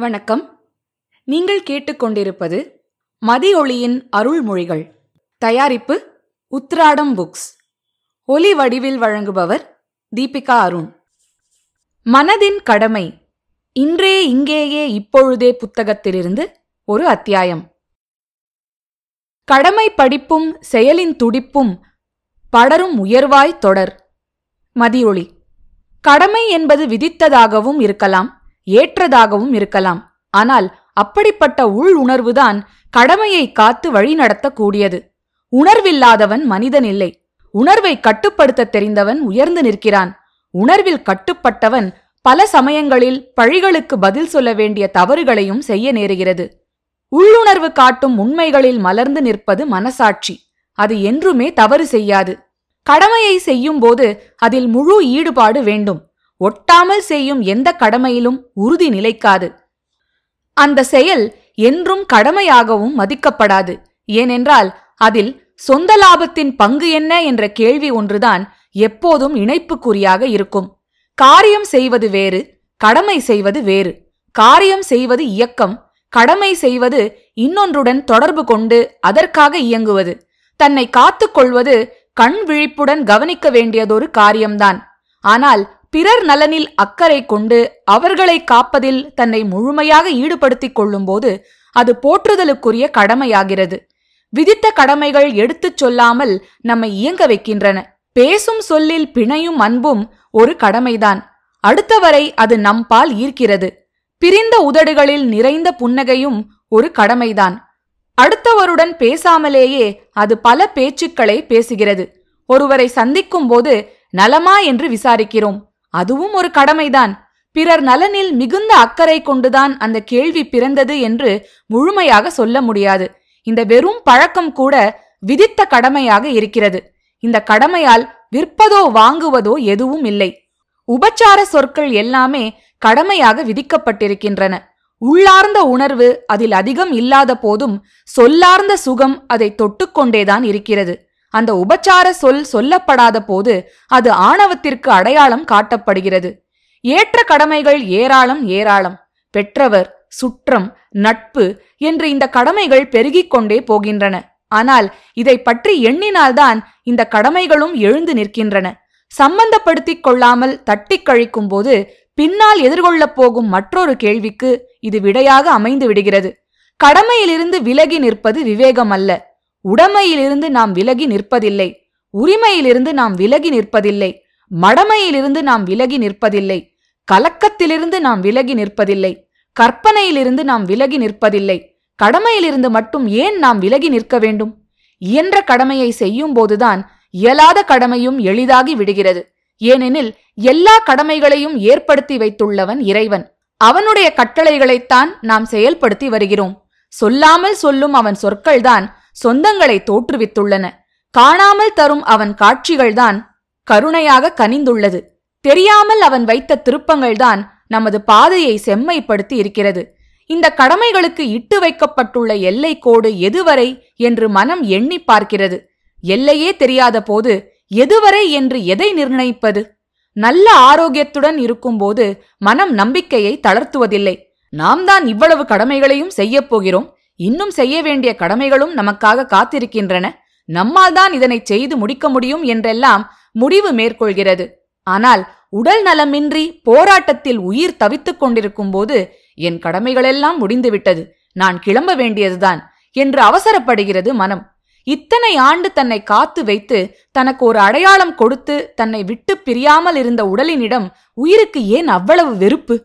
வணக்கம். நீங்கள் கேட்டுக்கொண்டிருப்பது மதியொளியின் அருள்மொழிகள். தயாரிப்பு உத்ராடம் புக்ஸ். ஒலி வடிவில் வழங்குபவர் தீபிகா அருண். மனதின் கடமை இன்றே இங்கேயே இப்பொழுதே புத்தகத்திலிருந்து ஒரு அத்தியாயம். கடமை படிப்பும் செயலின் துடிப்பும் படரும் உயர்வாய் தொடர். மதியொளி. கடமை என்பது விதித்ததாகவும் இருக்கலாம். ஏற்றதாகவும் இருக்கலாம். ஆனால் அப்படிப்பட்ட உள் உணர்வுதான் கடமையை காத்து வழிநடத்தக்கூடியது உணர்வில்லாதவன் மனிதன் இல்லை. உணர்வை கட்டுப்படுத்த தெரிந்தவன் உயர்ந்து நிற்கிறான். உணர்வில் கட்டுப்பட்டவன் பல சமயங்களில் பழிகளுக்கு பதில் சொல்ல வேண்டிய தவறுகளையும் செய்ய நேருகிறது. உள்ளுணர்வு காட்டும் உண்மைகளில் மலர்ந்து நிற்பது மனசாட்சி. அது என்றுமே தவறு செய்யாது. கடமையை செய்யும்போது அதில் முழு ஈடுபாடு வேண்டும். ஒட்டாமல் செய்யும் எந்த கடமையிலும் உறுதி நிலைக்காது. அந்த செயல் என்றும் கடமையாகவும் மதிக்கப்படாது. ஏனென்றால் அதில் சொந்த லாபத்தின் பங்கு என்ன என்ற கேள்வி ஒன்றுதான் எப்போதும் இணைப்புக்குறியாக இருக்கும். காரியம் செய்வது வேறு கடமை செய்வது வேறு. காரியம் செய்வது இயக்கம் கடமை செய்வது இன்னொன்றுடன் தொடர்பு கொண்டு அதற்காக இயங்குவது. தன்னை காத்துக்கொள்வது கண் விழிப்புடன் கவனிக்க வேண்டியதொரு காரியம்தான். ஆனால் பிறர் நலனில் அக்கறை கொண்டு அவர்களை காப்பதில் தன்னை முழுமையாக ஈடுபடுத்திக் கொள்ளும்போது அது போற்றுதலுக்குரிய கடமையாகிறது. விதித்த கடமைகள் எடுத்துச் சொல்லாமல் நம்மை இயங்க வைக்கின்றன. பேசும் சொல்லில் பிணையும் அன்பும் ஒரு கடமைதான். அடுத்தவரை அது நம்பால் ஈர்க்கிறது. பிரிந்த உதடுகளில் நிறைந்த புன்னகையும் ஒரு கடமைதான். அடுத்தவருடன் பேசாமலேயே அது பல பேச்சுக்களை பேசுகிறது. ஒருவரை சந்திக்கும் போது நலமா என்று விசாரிக்கிறோம். அதுவும் ஒரு கடமைதான். பிறர் நலனில் மிகுந்த அக்கறை கொண்டுதான் அந்த கேள்வி பிறந்தது என்று முழுமையாக சொல்ல முடியாது. இந்த வெறும் பழக்கம் கூட விதித்த கடமையாக இருக்கிறது. இந்த கடமையால் விற்பதோ வாங்குவதோ எதுவும் இல்லை. உபச்சார சொற்கள் எல்லாமே கடமையாக விதிக்கப்பட்டிருக்கின்றன. உள்ளார்ந்த உணர்வு அதில் அதிகம் இல்லாத போதும் சொல்லார்ந்த சுகம் அதை தொட்டுக்கொண்டேதான் இருக்கிறது. அந்த உபச்சார சொல் சொல்லப்படாத போது அது ஆணவத்திற்கு அடையாளம் காட்டப்படுகிறது. ஏற்ற கடமைகள் ஏராளம் ஏராளம். பெற்றவர் சுற்றம் நட்பு என்று இந்த கடமைகள் பெருகிக் கொண்டே போகின்றன. ஆனால் இதை பற்றி எண்ணினால்தான் இந்த கடமைகளும் எழுந்து நிற்கின்றன. சம்பந்தப்படுத்திக் கொள்ளாமல் தட்டிக் கழிக்கும் போது பின்னால் எதிர்கொள்ளப் போகும் மற்றொரு கேள்விக்கு இது விடையாக அமைந்து விடுகிறது. கடமையிலிருந்து விலகி நிற்பது விவேகம் அல்ல உடமையிலிருந்து நாம் விலகி நிற்பதில்லை உரிமையிலிருந்து நாம் விலகி நிற்பதில்லை மடமையிலிருந்து நாம் விலகி நிற்பதில்லை கலக்கத்திலிருந்து நாம் விலகி நிற்பதில்லை கற்பனையிலிருந்து நாம் விலகி நிற்பதில்லை கடமையிலிருந்து மட்டும் ஏன் நாம் விலகி நிற்க வேண்டும்? இயன்ற கடமையை செய்யும் போதுதான் இயலாத கடமையும் எளிதாகி விடுகிறது. ஏனெனில் எல்லா கடமைகளையும் ஏற்படுத்தி வைத்துள்ளவன் இறைவன். அவனுடைய கட்டளைகளைத்தான் நாம் செயல்படுத்தி வருகிறோம். சொல்லாமல் சொல்லும் அவன் சொற்கள்தான் சொந்தங்களை தோற்றுவித்துள்ளன. காணாமல் தரும் அவன் காட்சிகள்தான் கருணையாக கனிந்துள்ளது. தெரியாமல் அவன் வைத்த திருப்பங்கள்தான் நமது பாதையை செம்மைப்படுத்தி இருக்கிறது. இந்த கடமைகளுக்கு இட்டு வைக்கப்பட்டுள்ள எல்லை கோடு எதுவரை என்று மனம் எண்ணி பார்க்கிறது. எல்லையே தெரியாத போது எதுவரை என்று எதை நிர்ணயிப்பது? நல்ல ஆரோக்கியத்துடன் இருக்கும்போது மனம் நம்பிக்கையை தளர்த்துவதில்லை. நாம் தான் இவ்வளவு கடமைகளையும் செய்யப் போகிறோம். இன்னும் செய்ய வேண்டிய கடமைகளும் நமக்காக காத்திருக்கின்றன. நம்மால்தான் இதனை செய்து முடிக்க முடியும் என்றெல்லாம் முடிவு மேற்கொள்கிறது. ஆனால் உடல் நலமின்றி போராட்டத்தில் உயிர் தவித்துக் கொண்டிருக்கும் போது என் கடமைகளெல்லாம் முடிந்துவிட்டது. நான் கிளம்ப வேண்டியதுதான் என்று அவசரப்படுகிறது மனம். இத்தனை ஆண்டு தன்னை காத்து வைத்து தனக்கு ஒரு அடையாளம் கொடுத்து தன்னை விட்டு பிரியாமல் இருந்த உடலினிடம் உயிருக்கு ஏன் அவ்வளவு வெறுப்பு?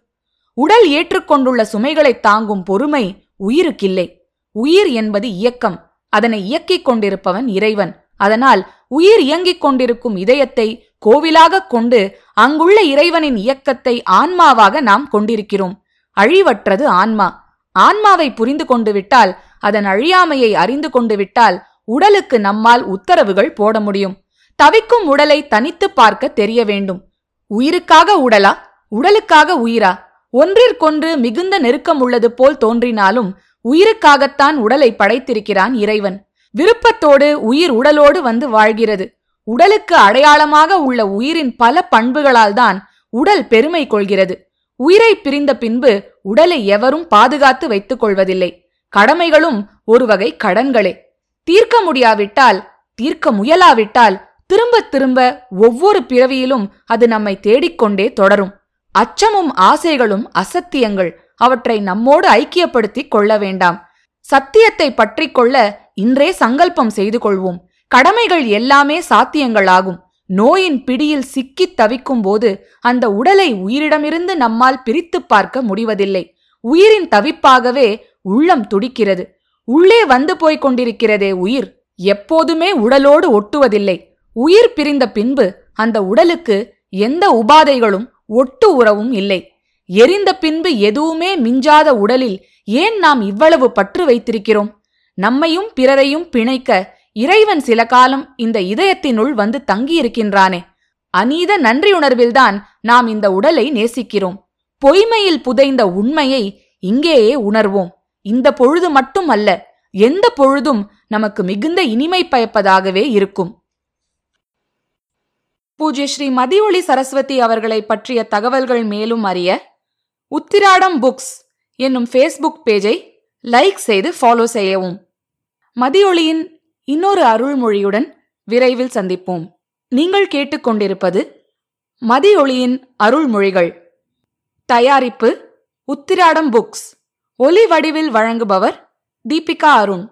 உடல் ஏற்றுக்கொண்டுள்ள சுமைகளை தாங்கும் பொறுமை உயிருக்கில்லை. உயிர் என்பது இயக்கம். அதனை இயக்கிக் கொண்டிருப்பவன் இறைவன். அதனால் உயிர் இயங்கிக் கொண்டிருக்கும் இதயத்தை கோவிலாகக் கொண்டு அங்குள்ள இறைவனின் இயக்கத்தை ஆன்மாவாக நாம் கொண்டிருக்கிறோம். அழிவற்றது ஆன்மா. ஆன்மாவை புரிந்து கொண்டு விட்டால் அதன் அழியாமையை அறிந்து கொண்டு விட்டால் உடலுக்கு நம்மால் உத்தரவுகள் போட முடியும். தவிக்கும் உடலை தனித்து பார்க்க தெரிய வேண்டும். உயிருக்காக உடலா? உடலுக்காக உயிரா? ஒன்றிற்கொன்று மிகுந்த நெருக்கம் உள்ளது போல் தோன்றினாலும் உயிருக்காகத்தான் உடலை படைத்திருக்கிறான் இறைவன். விருப்பத்தோடு உயிர் உடலோடு வந்து வாழ்கிறது. உடலுக்கு அடையாளமாக உள்ள உயிரின் பல பண்புகளால் தான் உடல் பெருமை கொள்கிறது. உயிரை பிரிந்த பின்பு உடலை எவரும் பாதுகாத்து வைத்துக் கொள்வதில்லை. கடமைகளும் ஒரு வகை கடன்களே. தீர்க்க முடியாவிட்டால் தீர்க்க முயலாவிட்டால் திரும்ப திரும்ப ஒவ்வொரு பிறவியிலும் அது நம்மை தேடிக்கொண்டே தொடரும். அச்சமும் ஆசைகளும் அசத்தியங்கள். அவற்றை நம்மோடு ஐக்கியப்படுத்திக் கொள்ள வேண்டாம். சத்தியத்தை பற்றி கொள்ள இன்றே சங்கல்பம் செய்து கொள்வோம். கடமைகள் எல்லாமே சாத்தியங்களாகும். நோயின் பிடியில் சிக்கித் தவிக்கும் போது அந்த உடலை உயிரிடமிருந்து நம்மால் பிரித்துப் பார்க்க முடிவதில்லை. உயிரின் தவிப்பாகவே உள்ளம் துடிக்கிறது. உள்ளே வந்து போய்க் கொண்டிருக்கிறதே உயிர். எப்போதுமே உடலோடு ஒட்டுவதில்லை. உயிர் பிரிந்த பின்பு அந்த உடலுக்கு எந்த உபாதைகளும் ஒட்டு உறவும் இல்லை. எரிந்த பின்பு எதுவுமே மிஞ்சாத உடலில் ஏன் நாம் இவ்வளவு பற்று வைத்திருக்கிறோம்? நம்மையும் பிறரையும் பிணைக்க இறைவன் சில காலம் இந்த இதயத்தினுள் வந்து தங்கியிருக்கின்றானே. அநீத நன்றியுணர்வில்தான் நாம் இந்த உடலை நேசிக்கிறோம். பொய்மையில் புதைந்த உண்மையை இங்கேயே உணர்வோம். இந்த பொழுது மட்டும் அல்ல எந்த பொழுதும் நமக்கு மிகுந்த இனிமை பயப்பதாகவே இருக்கும். பூஜ்ய ஸ்ரீ மதியொளி சரஸ்வதி அவர்களை பற்றிய தகவல்கள் மேலும் அறிய உத்திராடம் புக்ஸ் என்னும் ஃபேஸ்புக் பேஜை லைக் செய்து ஃபாலோ செய்யவும். மதியொளியின் இன்னொரு அருள்மொழியுடன் விரைவில் சந்திப்போம். நீங்கள் கேட்டுக்கொண்டிருப்பது மதியொளியின் அருள்மொழிகள். தயாரிப்பு உத்திராடம் புக்ஸ். ஒலி வடிவில் வழங்குபவர் தீபிகா அருண்.